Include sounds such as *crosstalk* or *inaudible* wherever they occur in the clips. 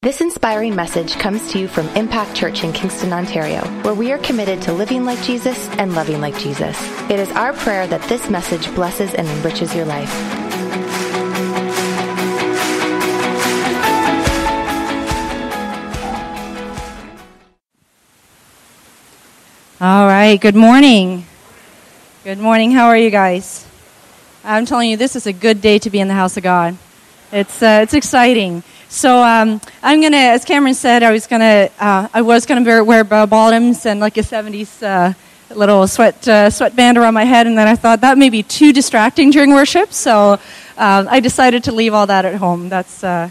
This inspiring message comes to you from Impact Church in Kingston, Ontario, where we are committed to living like Jesus and loving like Jesus. It is our prayer that this message blesses and enriches your life. All right, good morning. Good morning. How are you guys? I'm telling you, this is a good day to be in the house of God. It's, uh, it's exciting. So um, I'm gonna, as Cameron said, I was gonna, uh, I was gonna wear, wear bottoms and like a '70s uh, little sweat uh, sweatband around my head, and then I thought that may be too distracting during worship, so uh, I decided to leave all that at home. That's uh,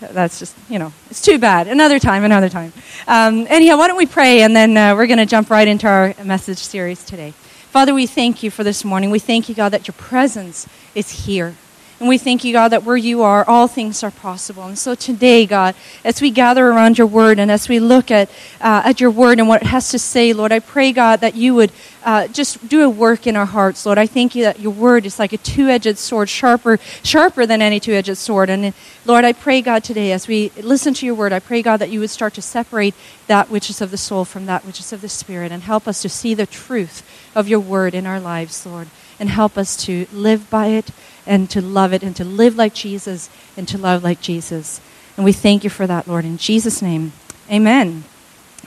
that's just you know, it's too bad. Another time, another time. Um, anyhow, why don't we pray, and then uh, we're gonna jump right into our message series today. Father, we thank you for this morning. We thank you, God, that your presence is here. And we thank you, God, that where you are, all things are possible. And so today, God, as we gather around your word and as we look at, uh, at your word and what it has to say, Lord, I pray, God, that you would uh, just do a work in our hearts, Lord. I thank you that your word is like a two-edged sword, sharper, sharper than any two-edged sword. And Lord, I pray, God, today, as we listen to your word, I pray, God, that you would start to separate that which is of the soul from that which is of the spirit and help us to see the truth of your word in our lives, Lord, and help us to live by it and to love it and to live like Jesus and to love like Jesus. And we thank you for that, Lord. In Jesus' name, amen.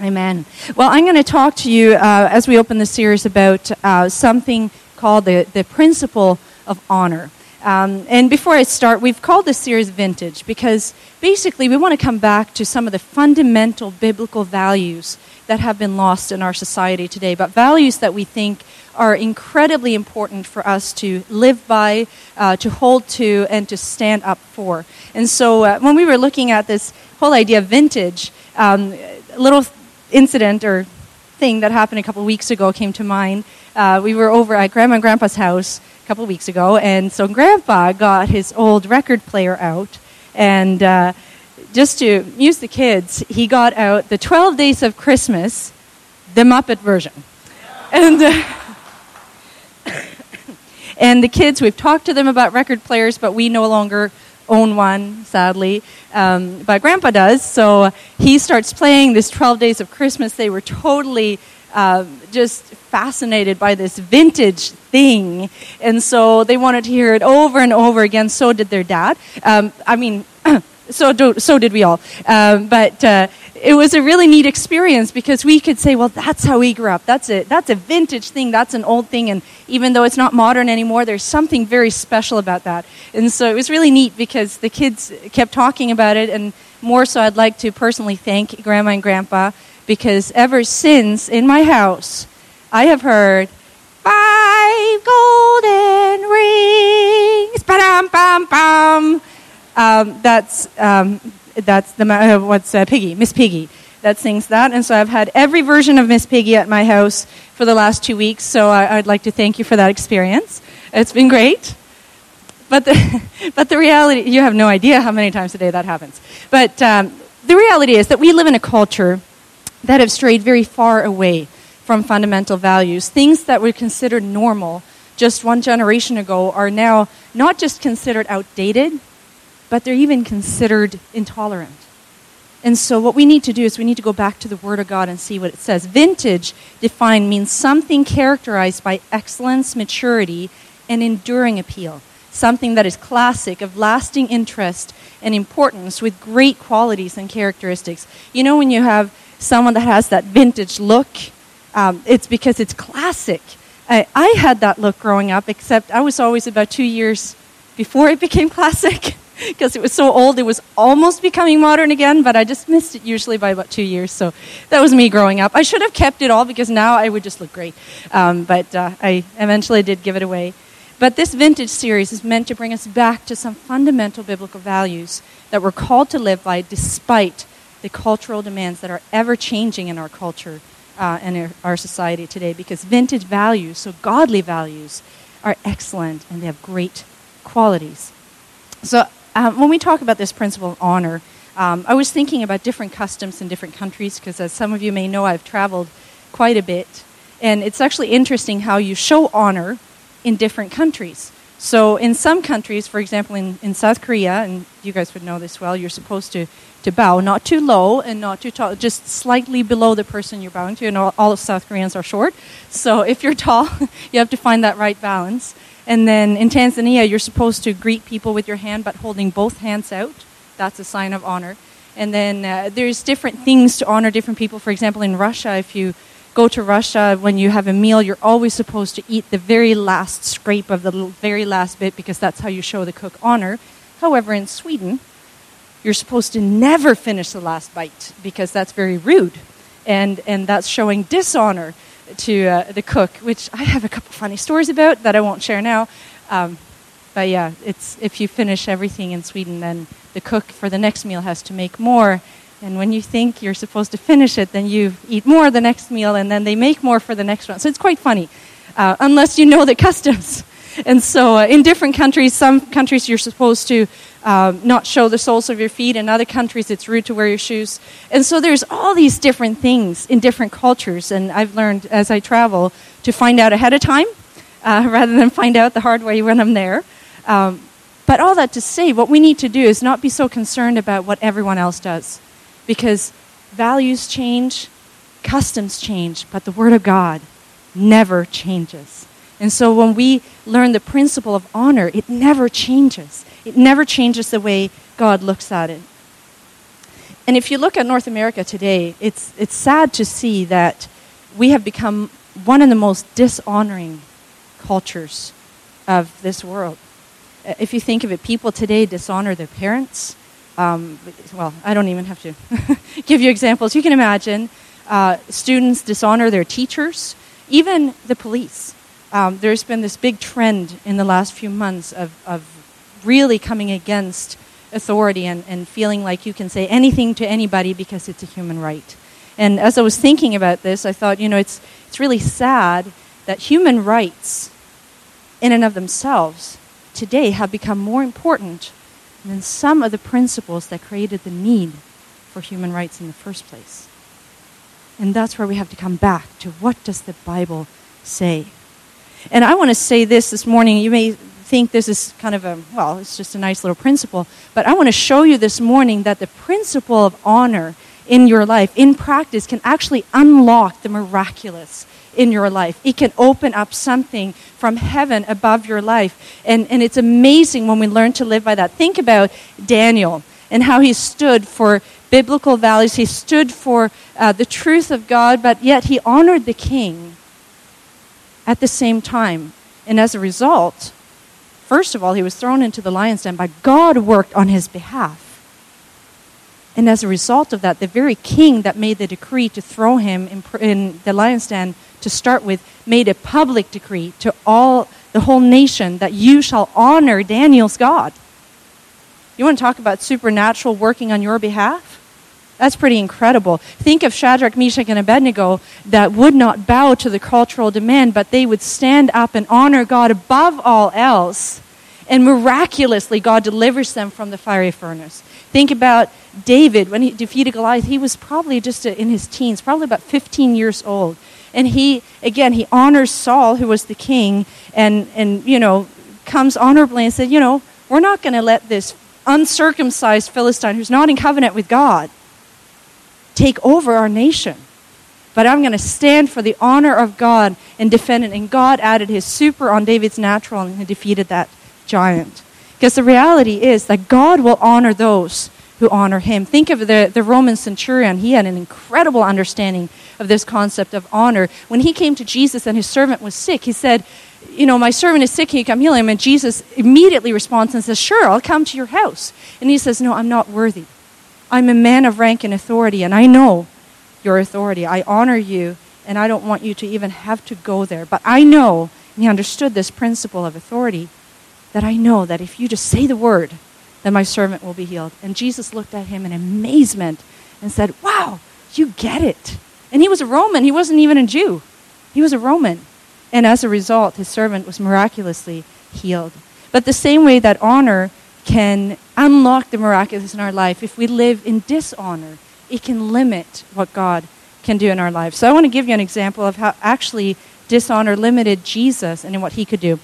Amen. Well, I'm going to talk to you uh, as we open the series about uh, something called the, the principle of honor. Um, and before I start, we've called this series Vintage because basically we want to come back to some of the fundamental biblical values that have been lost in our society today, but values that we think are incredibly important for us to live by, uh, to hold to, and to stand up for. And so uh, when we were looking at this whole idea of vintage, um, a little incident or thing that happened a couple weeks ago came to mind. Uh, we were over at Grandma and Grandpa's house a couple weeks ago, and so Grandpa got his old record player out, and uh, just to amuse the kids, he got out the 12 Days of Christmas, the Muppet version. And, uh, *laughs* and the kids, we've talked to them about record players, but we no longer own one, sadly. Um, but Grandpa does, so he starts playing this 12 Days of Christmas. They were totally uh, just fascinated by this vintage thing. And so they wanted to hear it over and over again. So did their dad. Um, I mean, *clears throat* so, do, so did we all. Um, but uh, it was a really neat experience because we could say, well, that's how we grew up. That's a, that's a vintage thing. That's an old thing. And even though it's not modern anymore, there's something very special about that. And so it was really neat because the kids kept talking about it. And more so, I'd like to personally thank Grandma and Grandpa because ever since in my house, I have heard five golden rings. Ba-dum, bum, bum. Um, that's, um, that's the, uh, what's uh, Piggy, Miss Piggy that sings that. And so I've had every version of Miss Piggy at my house for the last two weeks. So I, would like to thank you for that experience. It's been great. But the, *laughs* but the reality, you have no idea how many times a day that happens. But um, the reality is that we live in a culture that have strayed very far away from fundamental values. Things that were considered normal just one generation ago are now not just considered outdated, but they're even considered intolerant. And so, what we need to do is we need to go back to the Word of God and see what it says. Vintage, defined, means something characterized by excellence, maturity, and enduring appeal. Something that is classic, of lasting interest and importance, with great qualities and characteristics. You know, when you have someone that has that vintage look, um, it's because it's classic. I, I had that look growing up, except I was always about two years before it became *laughs* classic *laughs* because it was so old it was almost becoming modern again, but I just missed it usually by about two years. So that was me growing up. I should have kept it all because now I would just look great. Um, but uh, I eventually did give it away. But this vintage series is meant to bring us back to some fundamental biblical values that we're called to live by despite the cultural demands that are ever changing in our culture uh, and our, our society today because vintage values, so godly values, are excellent and they have great qualities. So, um, when we talk about this principle of honor, um, I was thinking about different customs in different countries because, as some of you may know, I've traveled quite a bit. And it's actually interesting how you show honor in different countries. So, in some countries, for example, in, in South Korea, and you guys would know this well, you're supposed to, to bow not too low and not too tall, just slightly below the person you're bowing to. And all, all of South Koreans are short. So, if you're tall, *laughs* you have to find that right balance. And then in Tanzania, you're supposed to greet people with your hand, but holding both hands out. That's a sign of honor. And then uh, there's different things to honor different people. For example, in Russia, if you go to Russia, when you have a meal, you're always supposed to eat the very last scrape of the very last bit because that's how you show the cook honor. However, in Sweden, you're supposed to never finish the last bite because that's very rude. And, and that's showing dishonor to uh, the cook, which I have a couple funny stories about that I won't share now. Um, but yeah, it's, if you finish everything in Sweden, then the cook for the next meal has to make more and when you think you're supposed to finish it, then you eat more the next meal, and then they make more for the next one. So it's quite funny, uh, unless you know the *laughs* customs. And so, uh, in different countries, some countries you're supposed to uh, not show the soles of your feet. In other countries, it's rude to wear your shoes. And so, there's all these different things in different cultures. And I've learned as I travel to find out ahead of time *laughs* uh, rather than find out the hard way when I'm there. Um, but all that to say, what we need to do is not be so concerned about what everyone else does because values change, customs change, but the Word of God never changes. And so when we learn the principle of honor, it never changes. It never changes the way God looks at it. And if you look at North America today, it's, it's sad to see that we have become one of the most dishonoring cultures of this world. If you think of it, people today dishonor their parents, um, well, I don't even have to *laughs* give you examples. You can imagine uh, students dishonor their teachers, even the police. Um, there's been this big trend in the last few months of, of really coming against authority and, and feeling like you can say anything to anybody because it's a human right. And as I was thinking about this, I thought, you know, it's, it's really sad that human rights, in and of themselves, today have become more important than some of the principles that created the need for human rights in the first place. And that's where we have to come back to what does the Bible say? And I want to say this this morning. You may think this is kind of a, well, it's just a nice little principle, but I want to show you this morning that the principle of honor in your life, in practice, can actually unlock the miraculous in your life. It can open up something from heaven above your life. And, and it's amazing when we learn to live by that. Think about Daniel and how he stood for biblical values. He stood for uh, the truth of God, but yet he honored the king at the same time. And as a result, first of all, he was thrown into the lion's den, but God worked on his behalf. And as a result of that, the very king that made the decree to throw him in, in the lion's den to start with, made a public decree to all the whole nation that you shall honor Daniel's God. You want to talk about supernatural working on your behalf? That's pretty incredible. Think of Shadrach, Meshach, and Abednego that would not bow to the cultural demand, but they would stand up and honor God above all else. And miraculously, God delivers them from the fiery furnace. Think about David when he defeated Goliath. He was probably just in his teens, probably about 15 years old. And he, again, he honors Saul, who was the king, and, and you know, comes honorably and said, you know, we're not going to let this uncircumcised Philistine who's not in covenant with God take over our nation. But I'm going to stand for the honor of God and defend it. And God added his super on David's natural and he defeated that giant. Because the reality is that God will honor those who honor him. Think of the, the Roman centurion. He had an incredible understanding of this concept of honor. When he came to Jesus and his servant was sick, he said, You know, my servant is sick, can you come heal him? And Jesus immediately responds and says, Sure, I'll come to your house. And he says, No, I'm not worthy. I'm a man of rank and authority, and I know your authority. I honor you, and I don't want you to even have to go there. But I know, and he understood this principle of authority, that I know that if you just say the word, then my servant will be healed. And Jesus looked at him in amazement and said, Wow, you get it. And he was a Roman. He wasn't even a Jew, he was a Roman. And as a result, his servant was miraculously healed. But the same way that honor can unlock the miraculous in our life, if we live in dishonor, it can limit what God can do in our lives. So I want to give you an example of how actually dishonor limited Jesus and what he could do.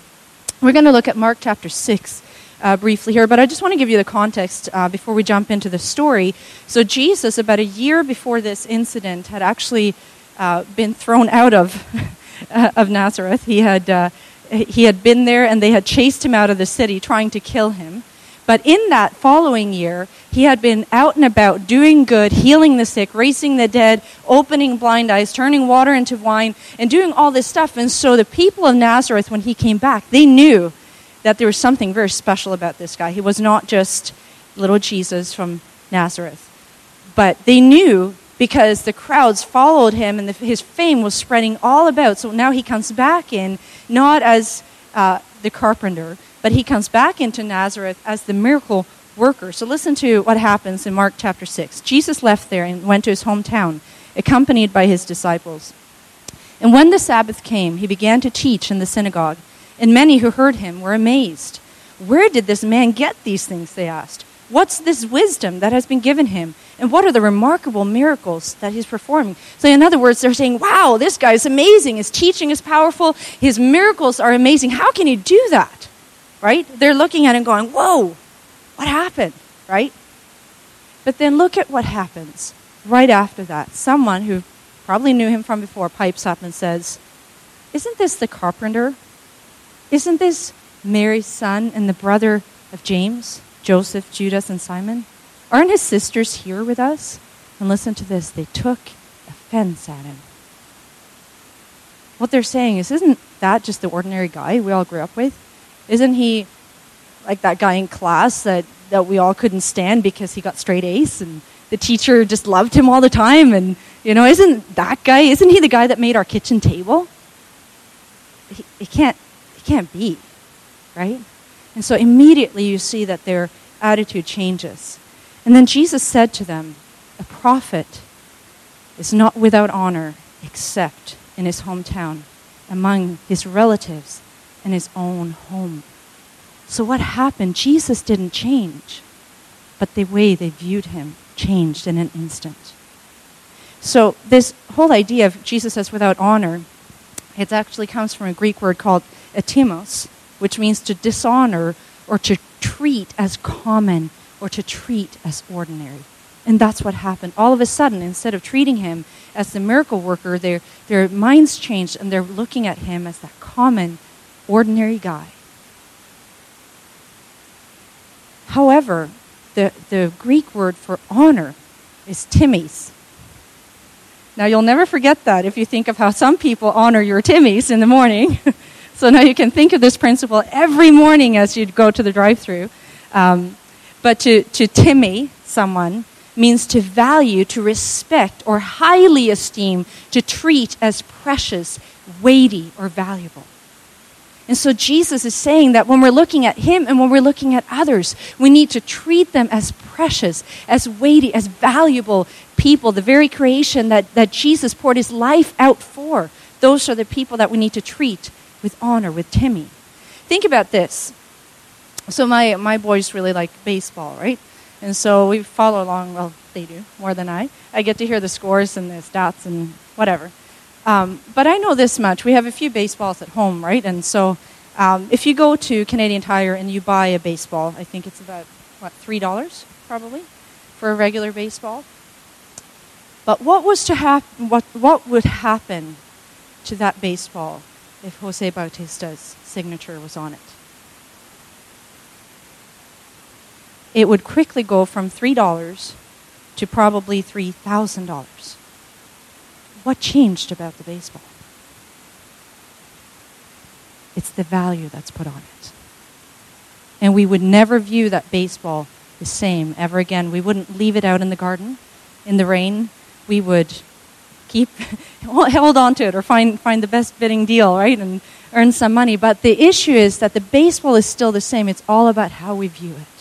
We're going to look at Mark chapter 6 uh, briefly here, but I just want to give you the context uh, before we jump into the story. So, Jesus, about a year before this incident, had actually uh, been thrown out of, *laughs* of Nazareth. He had, uh, he had been there, and they had chased him out of the city, trying to kill him. But in that following year, he had been out and about doing good, healing the sick, raising the dead, opening blind eyes, turning water into wine, and doing all this stuff. And so the people of Nazareth, when he came back, they knew that there was something very special about this guy. He was not just little Jesus from Nazareth. But they knew because the crowds followed him and the, his fame was spreading all about. So now he comes back in, not as uh, the carpenter, but he comes back into Nazareth as the miracle worker. So listen to what happens in Mark chapter 6. Jesus left there and went to his hometown, accompanied by his disciples. And when the Sabbath came, he began to teach in the synagogue, and many who heard him were amazed. Where did this man get these things? They asked. What's this wisdom that has been given him? And what are the remarkable miracles that he's performing? So, in other words, they're saying, wow, this guy is amazing. His teaching is powerful. His miracles are amazing. How can he do that? Right? They're looking at him going, whoa, what happened? Right? But then look at what happens right after that. Someone who probably knew him from before pipes up and says, Isn't this the carpenter? Isn't this Mary's son and the brother of James? Joseph, Judas, and Simon? Aren't his sisters here with us? And listen to this they took offense at him. What they're saying is, isn't that just the ordinary guy we all grew up with? Isn't he like that guy in class that, that we all couldn't stand because he got straight A's and the teacher just loved him all the time? And, you know, isn't that guy, isn't he the guy that made our kitchen table? He can't, he can't be, right? And so immediately you see that their attitude changes. And then Jesus said to them, A prophet is not without honor except in his hometown, among his relatives, and his own home. So what happened? Jesus didn't change, but the way they viewed him changed in an instant. So this whole idea of Jesus as without honor, it actually comes from a Greek word called etimos, which means to dishonor or to treat as common or to treat as ordinary. And that's what happened. All of a sudden, instead of treating him as the miracle worker, their, their minds changed and they're looking at him as that common, ordinary guy. However, the, the Greek word for honor is timis. Now, you'll never forget that if you think of how some people honor your Timmies in the morning. *laughs* So now you can think of this principle every morning as you go to the drive through. Um, but to, to Timmy, someone, means to value, to respect, or highly esteem, to treat as precious, weighty, or valuable. And so Jesus is saying that when we're looking at Him and when we're looking at others, we need to treat them as precious, as weighty, as valuable people, the very creation that, that Jesus poured His life out for. Those are the people that we need to treat with honor with Timmy. Think about this. So my my boys really like baseball, right? And so we follow along. Well, they do more than I. I get to hear the scores and the stats and whatever. Um, but I know this much: we have a few baseballs at home, right? And so um, if you go to Canadian Tire and you buy a baseball, I think it's about what three dollars probably for a regular baseball. But what was to happen? What what would happen to that baseball if Jose Bautista's signature was on it. It would quickly go from $3 to probably $3,000. What changed about the baseball? It's the value that's put on it. And we would never view that baseball the same ever again. We wouldn't leave it out in the garden in the rain. We would keep *laughs* hold on to it or find find the best bidding deal, right, and earn some money. But the issue is that the baseball is still the same. It's all about how we view it.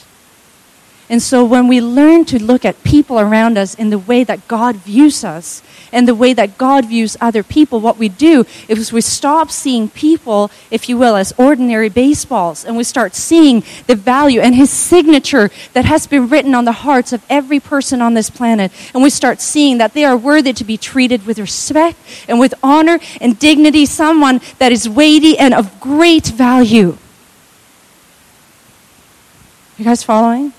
And so when we learn to look at people around us in the way that God views us and the way that God views other people, what we do is we stop seeing people, if you will, as ordinary baseballs and we start seeing the value and his signature that has been written on the hearts of every person on this planet. And we start seeing that they are worthy to be treated with respect and with honor and dignity, someone that is weighty and of great value. You guys following?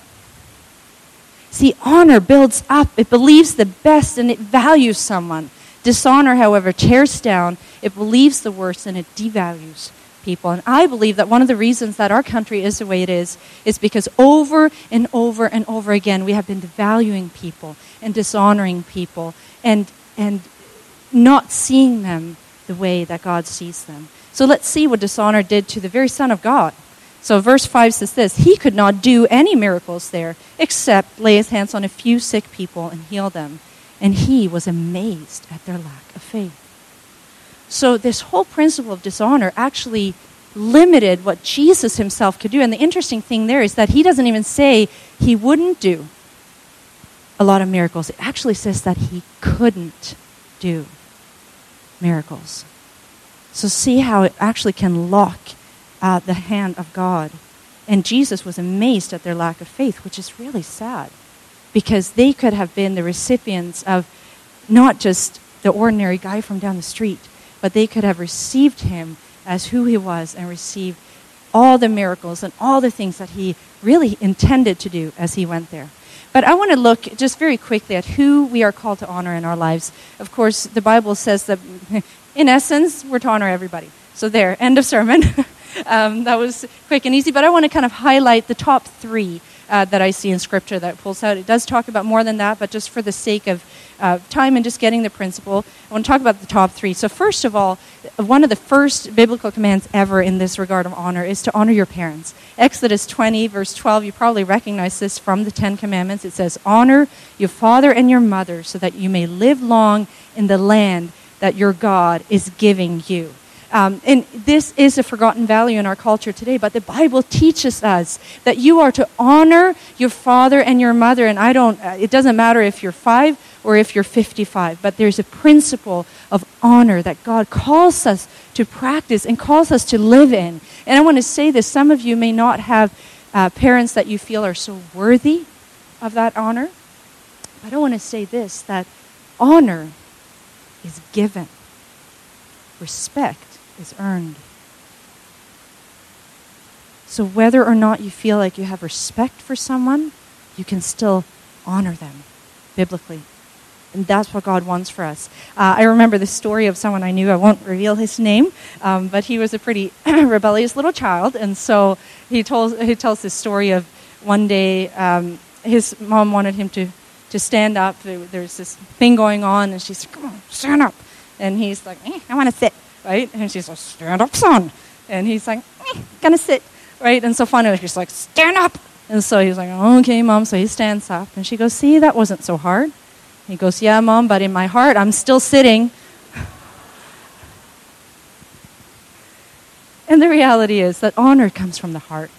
See, honor builds up, it believes the best, and it values someone. Dishonor, however, tears down, it believes the worst, and it devalues people. And I believe that one of the reasons that our country is the way it is is because over and over and over again we have been devaluing people and dishonoring people and, and not seeing them the way that God sees them. So let's see what dishonor did to the very Son of God. So verse 5 says this He could not do any miracles there except lay his hands on a few sick people and heal them. And he was amazed at their lack of faith. So this whole principle of dishonor actually limited what Jesus himself could do. And the interesting thing there is that he doesn't even say he wouldn't do a lot of miracles. It actually says that he couldn't do miracles. So see how it actually can lock uh, the hand of God. And Jesus was amazed at their lack of faith, which is really sad because they could have been the recipients of not just the ordinary guy from down the street, but they could have received him as who he was and received all the miracles and all the things that he really intended to do as he went there. But I want to look just very quickly at who we are called to honor in our lives. Of course, the Bible says that, *laughs* in essence, we're to honor everybody. So, there, end of sermon. *laughs* um, that was quick and easy. But I want to kind of highlight the top three uh, that I see in Scripture that pulls out. It does talk about more than that, but just for the sake of uh, time and just getting the principle, I want to talk about the top three. So, first of all, one of the first biblical commands ever in this regard of honor is to honor your parents. Exodus 20, verse 12, you probably recognize this from the Ten Commandments. It says, Honor your father and your mother so that you may live long in the land that your God is giving you. Um, and this is a forgotten value in our culture today, but the Bible teaches us that you are to honor your father and your mother. And I don't, uh, it doesn't matter if you're five or if you're 55, but there's a principle of honor that God calls us to practice and calls us to live in. And I want to say this some of you may not have uh, parents that you feel are so worthy of that honor. I want to say this that honor is given, respect is earned. So, whether or not you feel like you have respect for someone, you can still honor them biblically. And that's what God wants for us. Uh, I remember the story of someone I knew. I won't reveal his name, um, but he was a pretty *clears throat* rebellious little child. And so he, told, he tells this story of one day um, his mom wanted him to, to stand up. There's this thing going on, and she said, Come on, stand up. And he's like, eh, I want to sit right? And she's like, stand up, son. And he's like, eh, gonna sit, right? And so finally she's like, stand up. And so he's like, okay, mom. So he stands up. And she goes, see, that wasn't so hard. He goes, yeah, mom, but in my heart, I'm still sitting. *laughs* and the reality is that honor comes from the heart.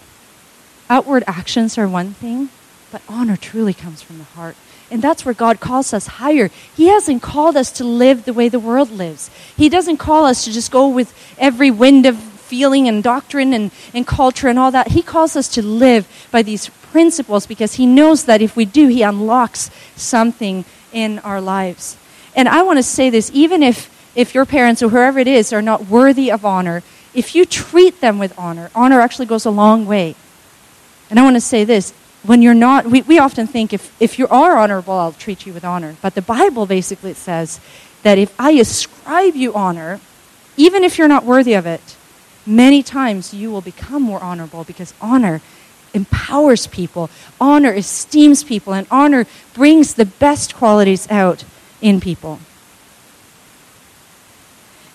Outward actions are one thing, but honor truly comes from the heart. And that's where God calls us higher. He hasn't called us to live the way the world lives. He doesn't call us to just go with every wind of feeling and doctrine and, and culture and all that. He calls us to live by these principles because He knows that if we do, He unlocks something in our lives. And I want to say this even if, if your parents or whoever it is are not worthy of honor, if you treat them with honor, honor actually goes a long way. And I want to say this when you're not, we, we often think if, if you are honorable, I'll treat you with honor. But the Bible basically says that if I ascribe you honor, even if you're not worthy of it, many times you will become more honorable because honor empowers people, honor esteems people, and honor brings the best qualities out in people.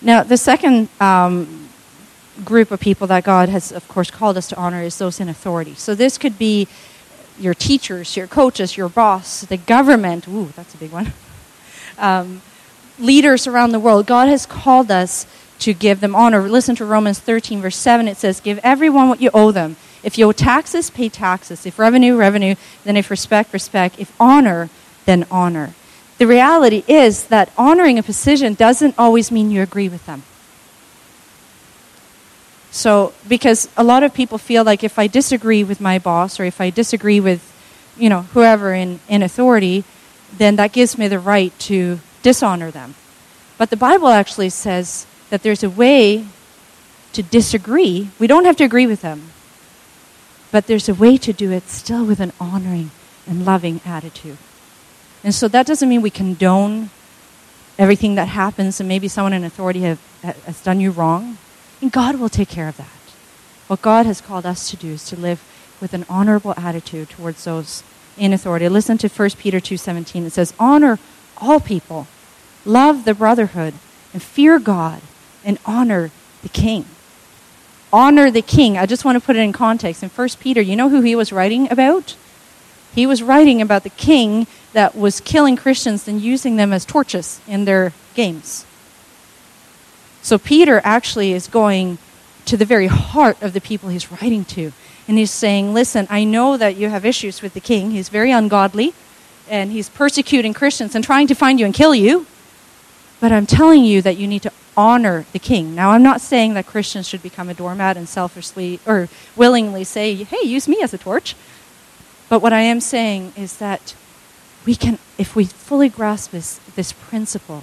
Now, the second um, group of people that God has, of course, called us to honor is those in authority. So this could be your teachers, your coaches, your boss, the government. Ooh, that's a big one. *laughs* Um, leaders around the world. God has called us to give them honor. Listen to Romans 13, verse 7. It says, Give everyone what you owe them. If you owe taxes, pay taxes. If revenue, revenue. Then if respect, respect. If honor, then honor. The reality is that honoring a position doesn't always mean you agree with them. So, because a lot of people feel like if I disagree with my boss or if I disagree with, you know, whoever in, in authority, then that gives me the right to dishonor them. But the Bible actually says that there's a way to disagree. We don't have to agree with them. but there's a way to do it still with an honoring and loving attitude. And so that doesn't mean we condone everything that happens and maybe someone in authority have, has done you wrong. And God will take care of that. What God has called us to do is to live with an honorable attitude towards those in authority. Listen to 1 Peter 2:17. It says, "Honor all people, love the brotherhood, and fear God, and honor the king." Honor the king. I just want to put it in context. In 1 Peter, you know who he was writing about? He was writing about the king that was killing Christians and using them as torches in their games. So Peter actually is going to the very heart of the people he's writing to. And he's saying, Listen, I know that you have issues with the king. He's very ungodly, and he's persecuting Christians and trying to find you and kill you. But I'm telling you that you need to honor the king. Now, I'm not saying that Christians should become a doormat and selfishly or willingly say, Hey, use me as a torch. But what I am saying is that we can, if we fully grasp this, this principle,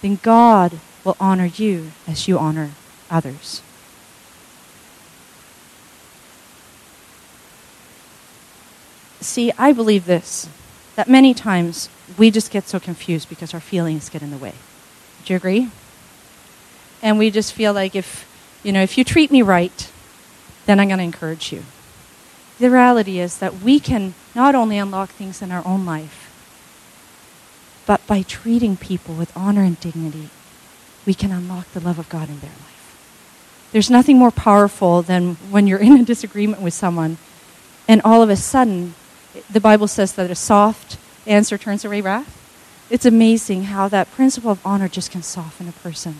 then God will honor you as you honor others. See, I believe this that many times we just get so confused because our feelings get in the way. Do you agree? And we just feel like if, you know, if you treat me right, then I'm going to encourage you. The reality is that we can not only unlock things in our own life, but by treating people with honor and dignity, we can unlock the love of God in their life. There's nothing more powerful than when you're *laughs* in a disagreement with someone and all of a sudden the Bible says that a soft answer turns away wrath. It's amazing how that principle of honor just can soften a person.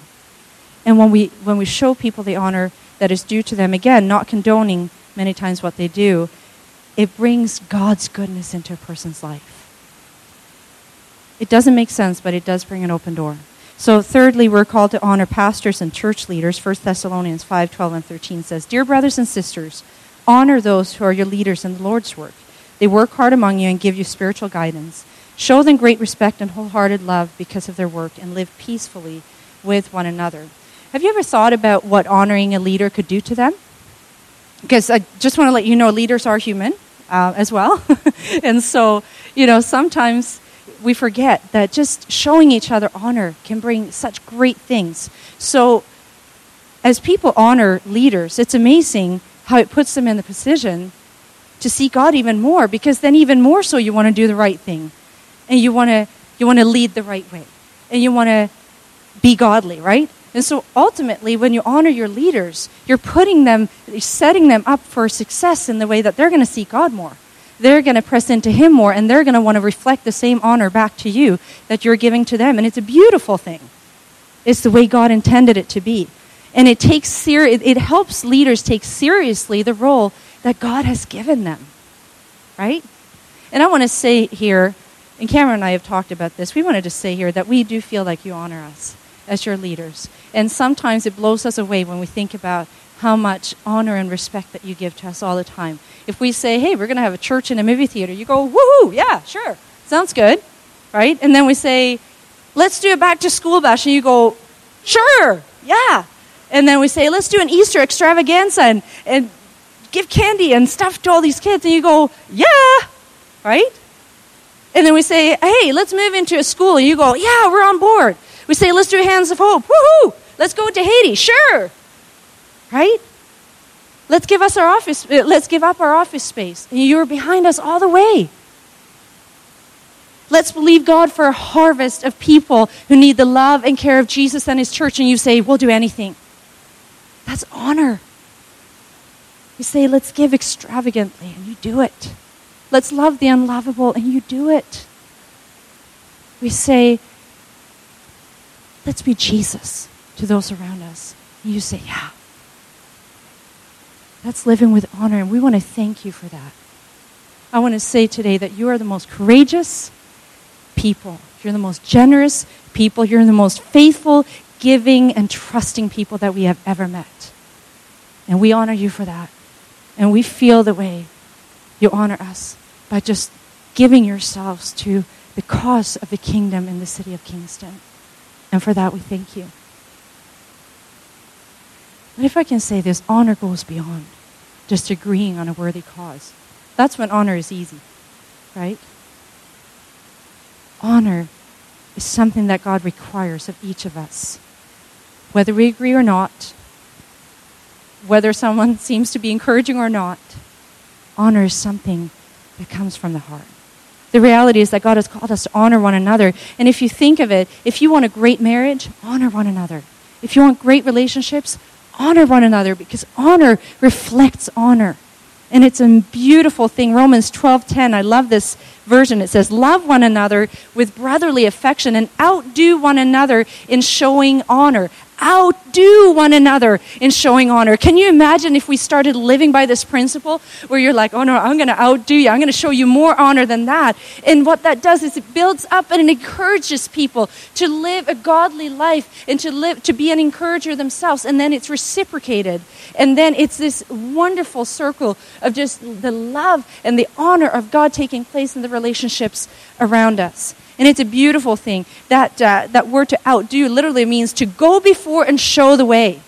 And when we, when we show people the honor that is due to them, again, not condoning many times what they do, it brings God's goodness into a person's life. It doesn't make sense, but it does bring an open door. So, thirdly, we're called to honor pastors and church leaders. 1 Thessalonians 5 12 and 13 says, Dear brothers and sisters, honor those who are your leaders in the Lord's work. They work hard among you and give you spiritual guidance. Show them great respect and wholehearted love because of their work and live peacefully with one another. Have you ever thought about what honoring a leader could do to them? Because I just want to let you know leaders are human uh, as well. *laughs* and so, you know, sometimes we forget that just showing each other honor can bring such great things. So, as people honor leaders, it's amazing how it puts them in the position to seek God even more because then even more so you want to do the right thing and you want to you want to lead the right way and you want to be godly, right? And so ultimately when you honor your leaders, you're putting them you're setting them up for success in the way that they're going to seek God more. They're going to press into him more and they're going to want to reflect the same honor back to you that you're giving to them and it's a beautiful thing. It's the way God intended it to be. And it takes ser- it, it helps leaders take seriously the role that God has given them. Right? And I want to say here, and Cameron and I have talked about this, we wanted to say here that we do feel like you honor us as your leaders. And sometimes it blows us away when we think about how much honor and respect that you give to us all the time. If we say, hey, we're going to have a church and a movie theater, you go, woohoo, yeah, sure, sounds good, right? And then we say, let's do a back to school bash, and you go, sure, yeah. And then we say, let's do an Easter extravaganza, and, and give candy and stuff to all these kids. And you go, yeah, right? And then we say, hey, let's move into a school. And you go, yeah, we're on board. We say, let's do Hands of Hope. Woohoo! Let's go to Haiti. Sure. Right? Let's give us our office. Uh, let's give up our office space. And you're behind us all the way. Let's believe God for a harvest of people who need the love and care of Jesus and His church. And you say, we'll do anything. That's honor. You say, let's give extravagantly, and you do it. Let's love the unlovable, and you do it. We say, let's be Jesus to those around us. And you say, yeah. That's living with honor, and we want to thank you for that. I want to say today that you are the most courageous people. You're the most generous people. You're the most faithful, giving, and trusting people that we have ever met. And we honor you for that. And we feel the way you honor us by just giving yourselves to the cause of the kingdom in the city of Kingston. And for that, we thank you. But if I can say this, honor goes beyond. just agreeing on a worthy cause. That's when honor is easy, right? Honor is something that God requires of each of us. Whether we agree or not, whether someone *laughs* seems to be encouraging or not, honor is something that comes from the heart. The reality is that God has called us to honor one another. And if you think of it, if you want a great marriage, honor one another. If you want great relationships, honor one another because honor reflects honor. And it's a beautiful thing. Romans 12:10. I love this version. It says, "Love one another with brotherly affection and outdo one another in showing honor." Outdo one another in showing honor. Can you imagine if we started living by this principle where you're like, oh no, I'm going to outdo you. I'm going to show you more honor than that. And what that does is it builds up and it encourages people to live a godly life and to live, to be an encourager themselves. And then it's reciprocated. And then it's this wonderful circle of just the love and the honor of God taking place in the relationships around us. And it's a beautiful thing. That, uh, that word to outdo literally means to go before and show the way.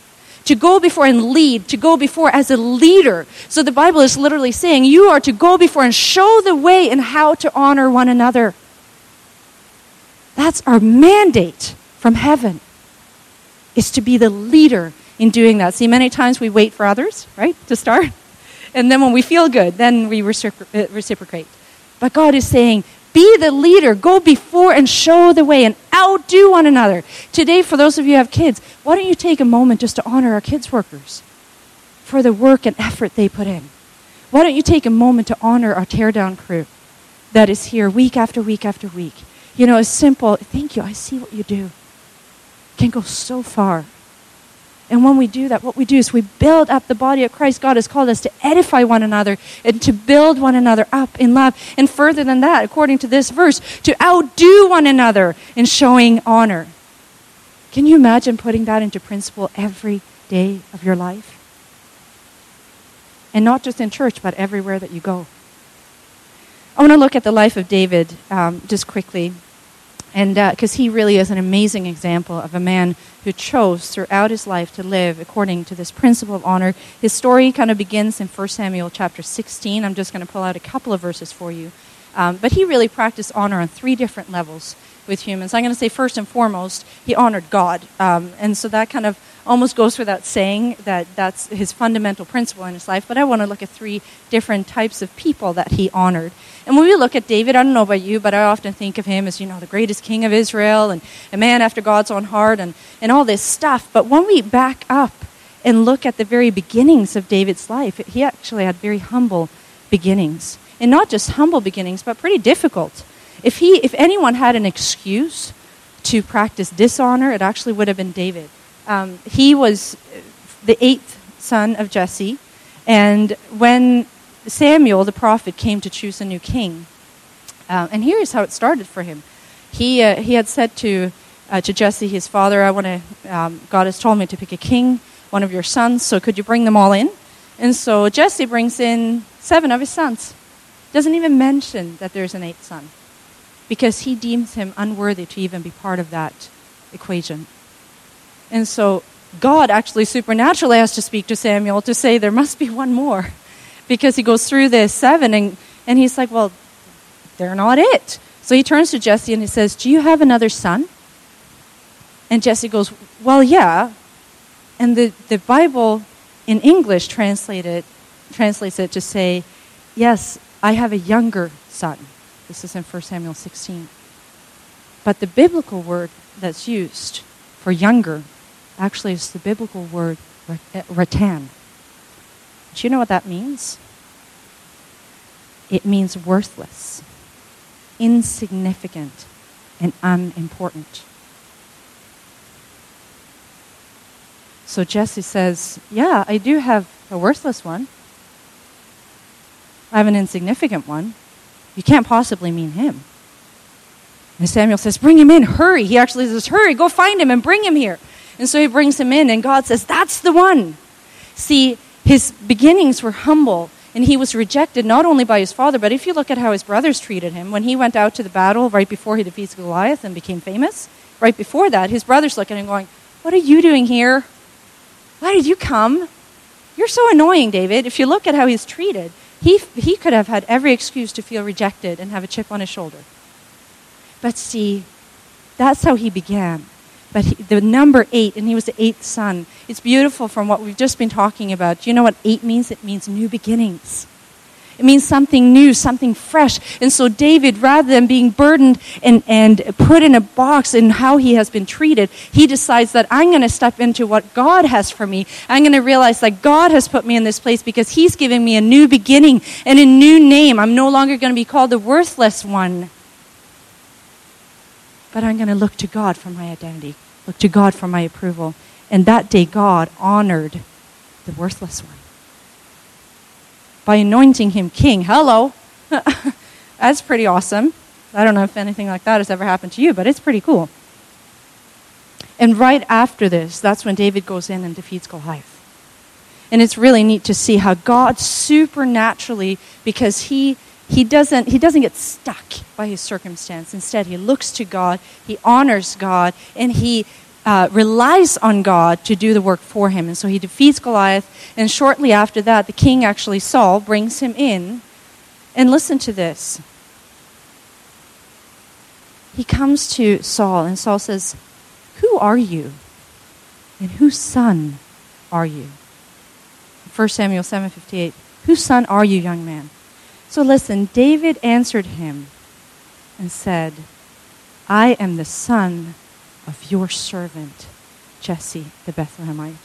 To go before and lead, to go before as a leader. So the Bible is literally saying you are to go before and show the way in how to honor one another. That's our mandate from heaven, is to be the leader in doing that. See, many times we wait for others, right, to start. *laughs* And then when we feel good, then we uh, reciprocate. But God is saying, be the leader. Go before and show the way and outdo one another. Today, for those of you who have kids, why don't you take a moment just to honor our kids' workers for the work and effort they put in? Why don't you take a moment to honor our teardown crew that is here week after week after week? You know, a simple, thank you, I see what you do, can go so far. And when we do that, what we do is we build up the body of Christ. God has called us to edify one another and to build one another up in love. And further than that, according to this verse, to outdo one another in showing honor. Can you imagine putting that into principle every day of your life? And not just in church, but everywhere that you go. I want to look at the life of David um, just quickly and because uh, he really is an amazing example of a man who chose throughout his life to live according to this principle of honor. His story kind of begins in 1 Samuel chapter 16. I'm just going to pull out a couple of verses for you. Um, but he really practiced honor on three different levels with humans. I'm going to say first and foremost, he honored God. Um, and so that kind of almost goes without saying that that's his fundamental principle in his life. But I want to look at three different types of people that he honored. And when we look at David, I don't know about you, but I often think of him as, you know, the greatest king of Israel and a man after God's own heart and, and all this stuff. But when we back up and look at the very beginnings of David's life, he actually had very humble beginnings. And not just humble beginnings, but pretty difficult. If, he, if anyone had an excuse to practice dishonor, it actually would have been David. Um, he was the eighth son of Jesse, and when Samuel, the prophet, came to choose a new king, uh, and here's how it started for him. He, uh, he had said to, uh, to Jesse, his father, I want to, um, God has told me to pick a king, one of your sons, so could you bring them all in? And so Jesse brings in seven of his sons. Doesn't even mention that there's an eighth son because he deems him unworthy to even be part of that equation. And so God actually supernaturally has to speak to Samuel to say there must be one more. Because he goes through this seven and, and he's like, well, they're not it. So he turns to Jesse and he says, Do you have another son? And Jesse goes, Well, yeah. And the, the Bible in English translated, translates it to say, Yes, I have a younger son. This is in 1 Samuel 16. But the biblical word that's used for younger actually is the biblical word eh, ratan. Do you know what that means? It means worthless, insignificant, and unimportant. So Jesse says, Yeah, I do have a worthless one. I have an insignificant one. You can't possibly mean him. And Samuel says, Bring him in, hurry. He actually says, Hurry, go find him and bring him here. And so he brings him in, and God says, That's the one. See, his beginnings were humble, and he was rejected not only by his father, but if you look at how his brothers treated him, when he went out to the battle right before he defeats Goliath and became famous, right before that, his brothers look at him going, What are you doing here? Why did you come? You're so annoying, David. If you look at how he's treated, he, he could have had every excuse to feel rejected and have a chip on his shoulder. But see, that's how he began. But he, the number eight, and he was the eighth son, it's beautiful from what we've just been talking about. Do you know what eight means? It means new beginnings. It means something new, something fresh. And so David, rather than being burdened and, and put in a box in how he has been treated, he decides that I'm going to step into what God has for me. I'm going to realize that God has put me in this place because he's giving me a new beginning and a new name. I'm no longer going to be called the worthless one. But I'm going to look to God for my identity, look to God for my approval. And that day, God honored the worthless one by anointing him king. Hello. *laughs* That's pretty awesome. I don't know if anything like that has ever happened to you, but it's pretty cool. And right after this, that's when David goes in and defeats Goliath. And it's really neat to see how God supernaturally, because he, he, doesn't, he doesn't get stuck by his circumstance. Instead, he looks to God, he honors God, and he uh, relies on God to do the work for him. And so he defeats Goliath. And shortly after that, the king, actually, Saul, brings him in. And listen to this. He comes to Saul, and Saul says, Who are you? And whose son are you? 1 Samuel 7:58. Whose son are you, young man? So listen, David answered him and said, I am the son of your servant, Jesse the Bethlehemite.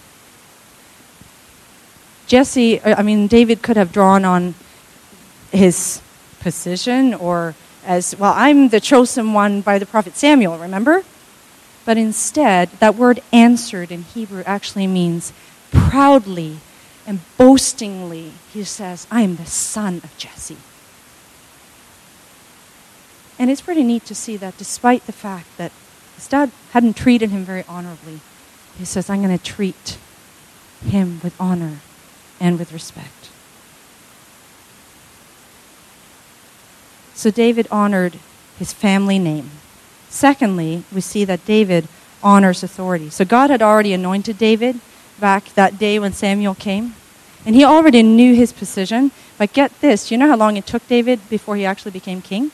Jesse, uh, I mean, David could have drawn on his position or as, well, I'm the chosen one by the prophet Samuel, remember? But instead, that word answered in Hebrew actually means proudly and boastingly. He says, I am the son of Jesse. And it's pretty neat to see that despite the fact that his dad hadn't treated him very honorably. He says, I'm going to treat him with honor and with respect. So David honored his family name. Secondly, we see that David honors authority. So God had already anointed David back that day when Samuel came. And he already knew his position. But get this, do you know how long it took David before he actually became king?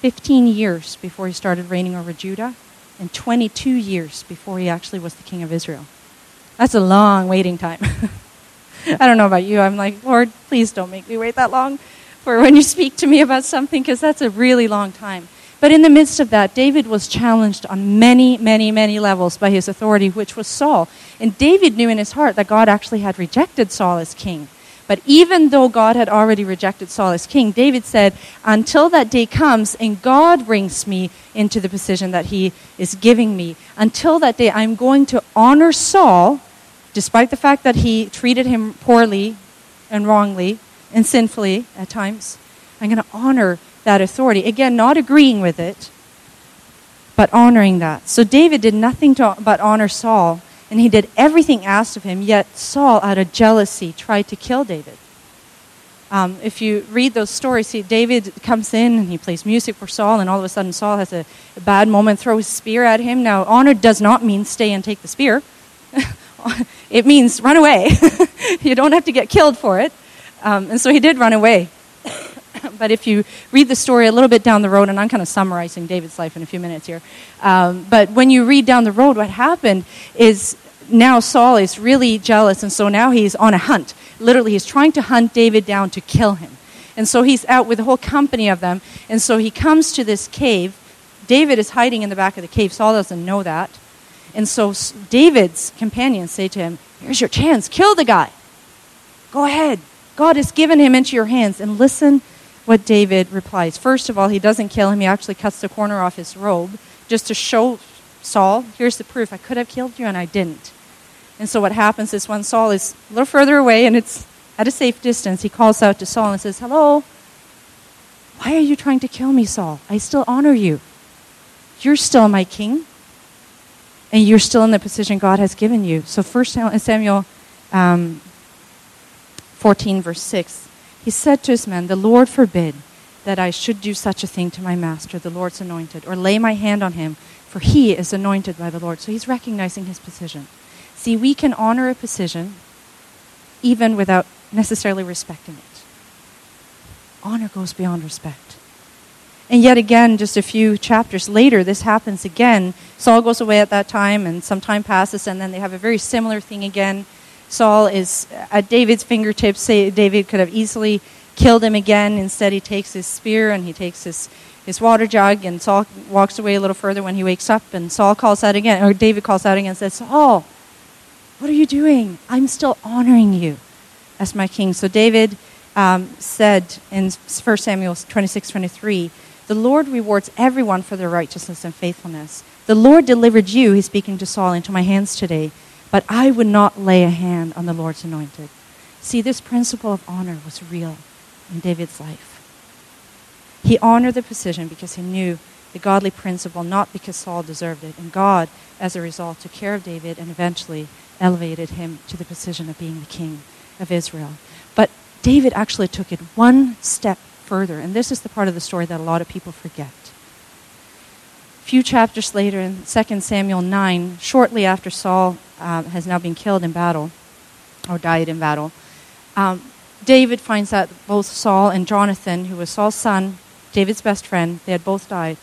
15 years before he started reigning over Judah, and 22 years before he actually was the king of Israel. That's a long waiting time. *laughs* I don't know about you. I'm like, Lord, please don't make me wait that long for when you speak to me about something, because that's a really long time. But in the midst of that, David was challenged on many, many, many levels by his authority, which was Saul. And David knew in his heart that God actually had rejected Saul as king. But even though God had already rejected Saul as king, David said, Until that day comes and God brings me into the position that he is giving me, until that day, I'm going to honor Saul, despite the fact that he treated him poorly and wrongly and sinfully at times. I'm going to honor that authority. Again, not agreeing with it, but honoring that. So David did nothing to, but honor Saul and he did everything asked of him, yet Saul, out of jealousy, tried to kill David. Um, if you read those stories, see, David comes in and he plays music for Saul, and all of a sudden Saul has a, a bad moment, throws a spear at him. Now, honor does not mean stay and take the spear, *laughs* it means run away. *laughs* you don't have to get killed for it. Um, and so he did run away. *laughs* but if you read the story a little bit down the road, and I'm kind of summarizing David's life in a few minutes here, um, but when you read down the road, what happened is now Saul is really jealous, and so now he's on a hunt. Literally, he's trying to hunt David down to kill him. And so he's out with a whole company of them, and so he comes to this cave. David is hiding in the back of the cave. Saul doesn't know that. And so David's companions say to him, Here's your chance, kill the guy. Go ahead. God has given him into your hands. And listen what David replies. First of all, he doesn't kill him, he actually cuts the corner off his robe just to show Saul, here's the proof. I could have killed you and I didn't. And so what happens is when Saul is a little further away and it's at a safe distance, he calls out to Saul and says, Hello, why are you trying to kill me, Saul? I still honor you. You're still my king, and you're still in the position God has given you. So, First Samuel um, 14, verse 6, he said to his men, The Lord forbid that I should do such a thing to my master, the Lord's anointed, or lay my hand on him, for he is anointed by the Lord. So he's recognizing his position. See, we can honor a position even without necessarily respecting it. Honor goes beyond respect. And yet again, just a few chapters later, this happens again. Saul goes away at that time, and some time passes, and then they have a very similar thing again. Saul is at David's fingertips. Say David could have easily killed him again. Instead, he takes his spear and he takes his, his water jug, and Saul walks away a little further when he wakes up, and Saul calls out again, or David calls out again and says, Saul, what are you doing? I'm still honoring you as my king. So David um, said in 1 Samuel 26 23, The Lord rewards everyone for their righteousness and faithfulness. The Lord delivered you, he's speaking to Saul, into my hands today, but I would not lay a hand on the Lord's anointed. See, this principle of honor was real in David's life. He honored the position because he knew the godly principle, not because Saul deserved it. And God, as a result, took care of David and eventually elevated him to the position of being the king of Israel. But David actually took it one step further, and this is the part of the story that a lot of people forget. Few chapters later, in 2 Samuel 9, shortly after Saul uh, has now been killed in battle, or died in battle, um, David finds out both Saul and Jonathan, who was Saul's son, David's best friend, they had both died.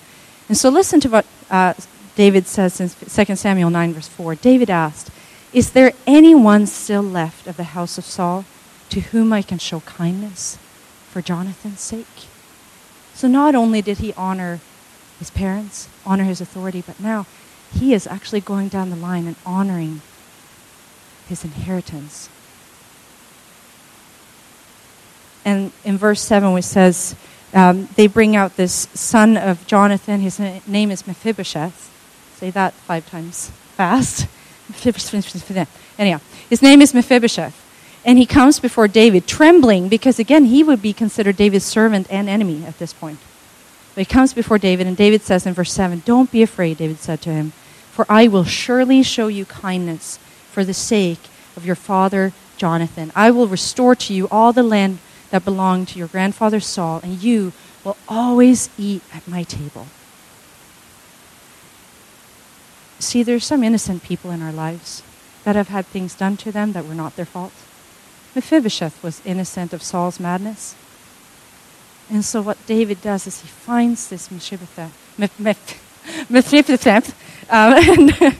And so listen to what uh, David says in 2 Samuel 9, verse 4. David asked, Is there anyone still left of the house of Saul to whom I can show kindness for Jonathan's sake? So not only did he honor his parents, honor his authority, but now he is actually going down the line and honoring his inheritance and in verse 7, which says, um, they bring out this son of Jonathan. His name is Mephibosheth. Say that five times fast. *laughs* Anyhow, his name is Mephibosheth. And he comes before David trembling because, again, he would be considered David's servant and enemy at this point. But he comes before David, and David says in verse 7 Don't be afraid, David said to him, for I will surely show you kindness for the sake of your father Jonathan. I will restore to you all the land that belonged to your grandfather Saul, and you will always eat at my table. See, there's some innocent people in our lives that have had things done to them that were not their fault. Mephibosheth was innocent of Saul's madness. And so what David does is he finds this Mephibosheth, um, *laughs* and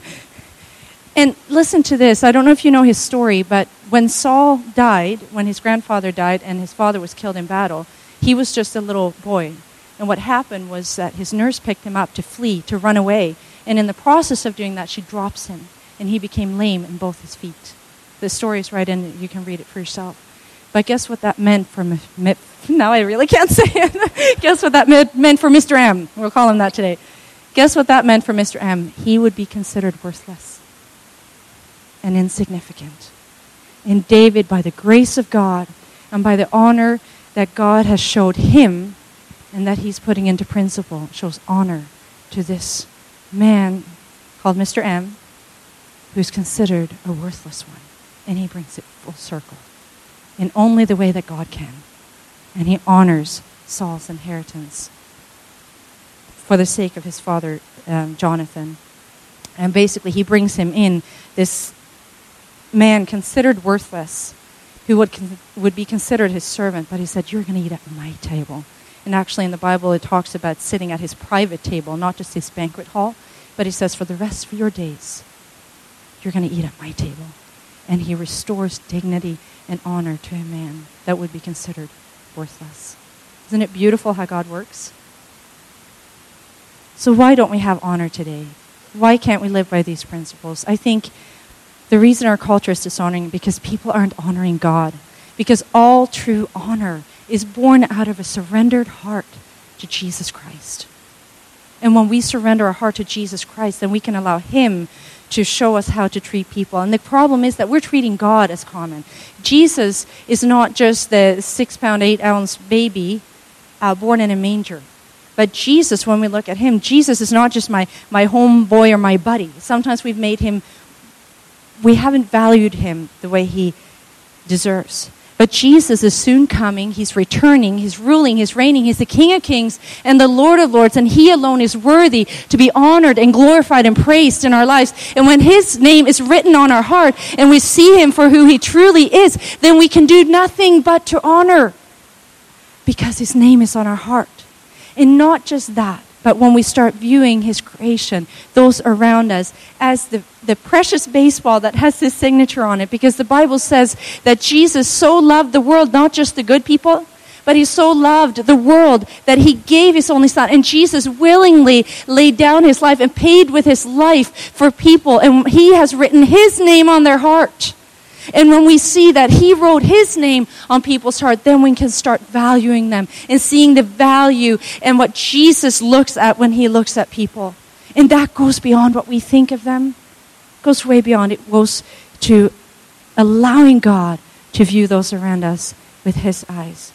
and listen to this. I don't know if you know his story, but when Saul died, when his grandfather died and his father was killed in battle, he was just a little boy. And what happened was that his nurse picked him up to flee, to run away. And in the process of doing that, she drops him, and he became lame in both his feet. The story is right in it. You can read it for yourself. But guess what that meant for me? Now I really can't *laughs* say it. guess what that meant for Mr. M? We'll call him that today. Guess what that meant for Mr. M? He would be considered worthless and insignificant. And David, by the grace of God and by the honor that God has showed him and that he's putting into principle, shows honor to this man called Mr. M, who's considered a worthless one. And he brings it full circle in only the way that God can. And he honors Saul's inheritance for the sake of his father, um, Jonathan. And basically, he brings him in this man considered worthless who would, con- would be considered his servant, but he said, You're going to eat at my table. And actually, in the Bible, it talks about sitting at his private table, not just his banquet hall, but he says, For the rest of your days, you're going to eat at my table. And he restores dignity and honor to a man that would be considered worthless. Isn't it beautiful how God works? So, why don't we have honor today? Why can't we live by these principles? I think the reason our culture is dishonoring because people aren't honoring God. Because all true honor is born out of a surrendered heart to Jesus Christ. And when we surrender our heart to Jesus Christ, then we can allow Him to show us how to treat people. And the problem is that we're treating God as common. Jesus is not just the six pound, eight ounce baby uh, born in a manger. But Jesus, when we look at him, Jesus is not just my, my home boy or my buddy. Sometimes we've made him we haven't valued him the way he deserves. But Jesus is soon coming. He's returning. He's ruling. He's reigning. He's the King of kings and the Lord of lords. And He alone is worthy to be honored and glorified and praised in our lives. And when His name is written on our heart and we see Him for who He truly is, then we can do nothing but to honor because His name is on our heart. And not just that, but when we start viewing His creation, those around us, as the, the precious baseball that has His signature on it, because the Bible says that Jesus so loved the world, not just the good people, but He so loved the world that He gave His only Son. And Jesus willingly laid down His life and paid with His life for people. And He has written His name on their heart. And when we see that He wrote His name on people's heart, then we can start valuing them and seeing the value and what Jesus looks at when He looks at people. And that goes beyond what we think of them, it goes way beyond. It goes to allowing God to view those around us with His eyes.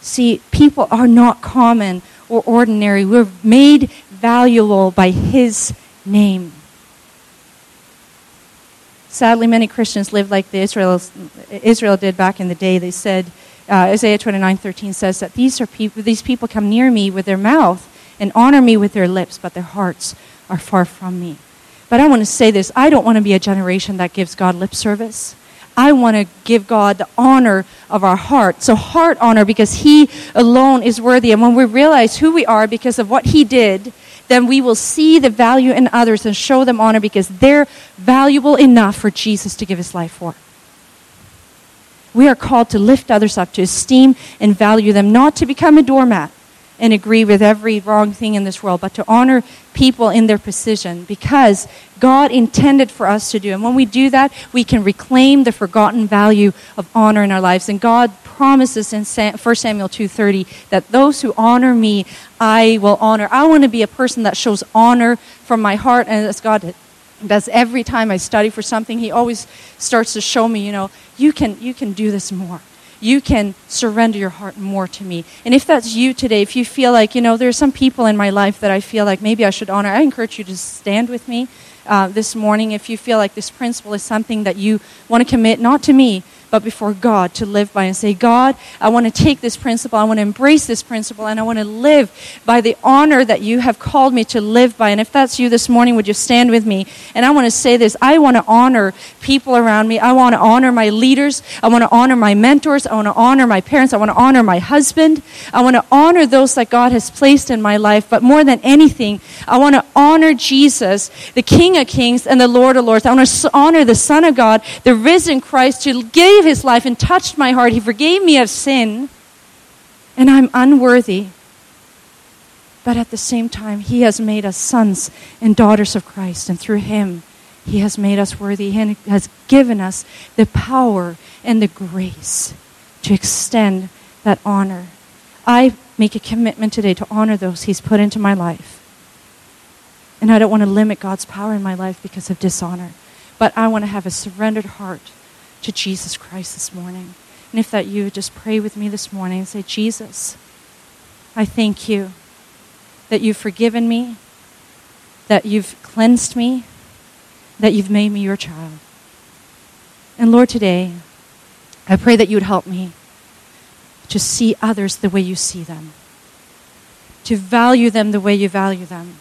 See, people are not common or ordinary. We're made valuable by His name. Sadly, many Christians live like the Israel did back in the day. They said, uh, Isaiah 29:13 says that these, are people, these people come near me with their mouth and honor me with their lips, but their hearts are far from me. But I want to say this I don't want to be a generation that gives God lip service. I want to give God the honor of our heart. So, heart honor because He alone is worthy. And when we realize who we are because of what He did, then we will see the value in others and show them honor because they're valuable enough for Jesus to give his life for. We are called to lift others up, to esteem and value them, not to become a doormat and agree with every wrong thing in this world, but to honor people in their position because God intended for us to do. And when we do that, we can reclaim the forgotten value of honor in our lives. And God promises in 1 Samuel 2:30 that those who honor me, I will honor. I want to be a person that shows honor from my heart and as God does every time I study for something, he always starts to show me, you know, you can you can do this more you can surrender your heart more to me. And if that's you today, if you feel like, you know, there are some people in my life that I feel like maybe I should honor, I encourage you to stand with me uh, this morning if you feel like this principle is something that you want to commit, not to me, but before God to live by and say, God, I want to take this principle, I want to embrace this principle, and I want to live by the honor that you have called me to live by. And if that's you this morning, would you stand with me? And I want to say this I want to honor people around me. I want to honor my leaders. I want to honor my mentors. I want to honor my parents. I want to honor my husband. I want to honor those that God has placed in my life. But more than anything, I want to honor Jesus, the King of Kings and the Lord of Lords. I want to honor the Son of God, the risen Christ, to give gave his life and touched my heart. He forgave me of sin, and I'm unworthy. But at the same time, he has made us sons and daughters of Christ, and through him, he has made us worthy and has given us the power and the grace to extend that honor. I make a commitment today to honor those he's put into my life. And I don't want to limit God's power in my life because of dishonor. But I want to have a surrendered heart to Jesus Christ this morning. And if that you, would just pray with me this morning and say, Jesus, I thank you that you've forgiven me, that you've cleansed me, that you've made me your child. And Lord, today, I pray that you would help me to see others the way you see them, to value them the way you value them,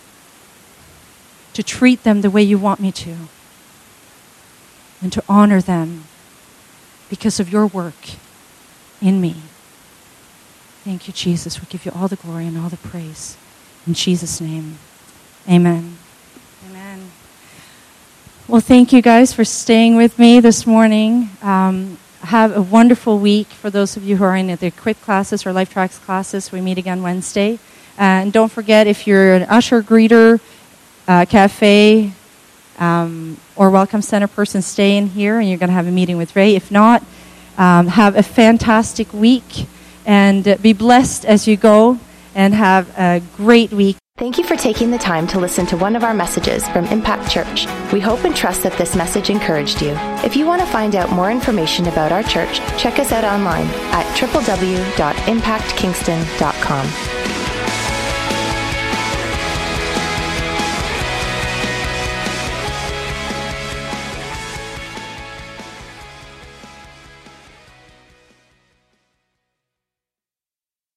to treat them the way you want me to, and to honor them because of your work in me. Thank you, Jesus. We give you all the glory and all the praise. In Jesus' name, amen. Amen. Well, thank you guys for staying with me this morning. Um, have a wonderful week for those of you who are in the Equip classes or Life Tracks classes. We meet again Wednesday. and don't forget, if you're an usher, greeter, uh, cafe, um, or Welcome Center person, stay in here and you're going to have a meeting with Ray. If not, um, have a fantastic week and be blessed as you go and have a great week. Thank you for taking the time to listen to one of our messages from Impact Church. We hope and trust that this message encouraged you. If you want to find out more information about our church, check us out online at www.impactkingston.com.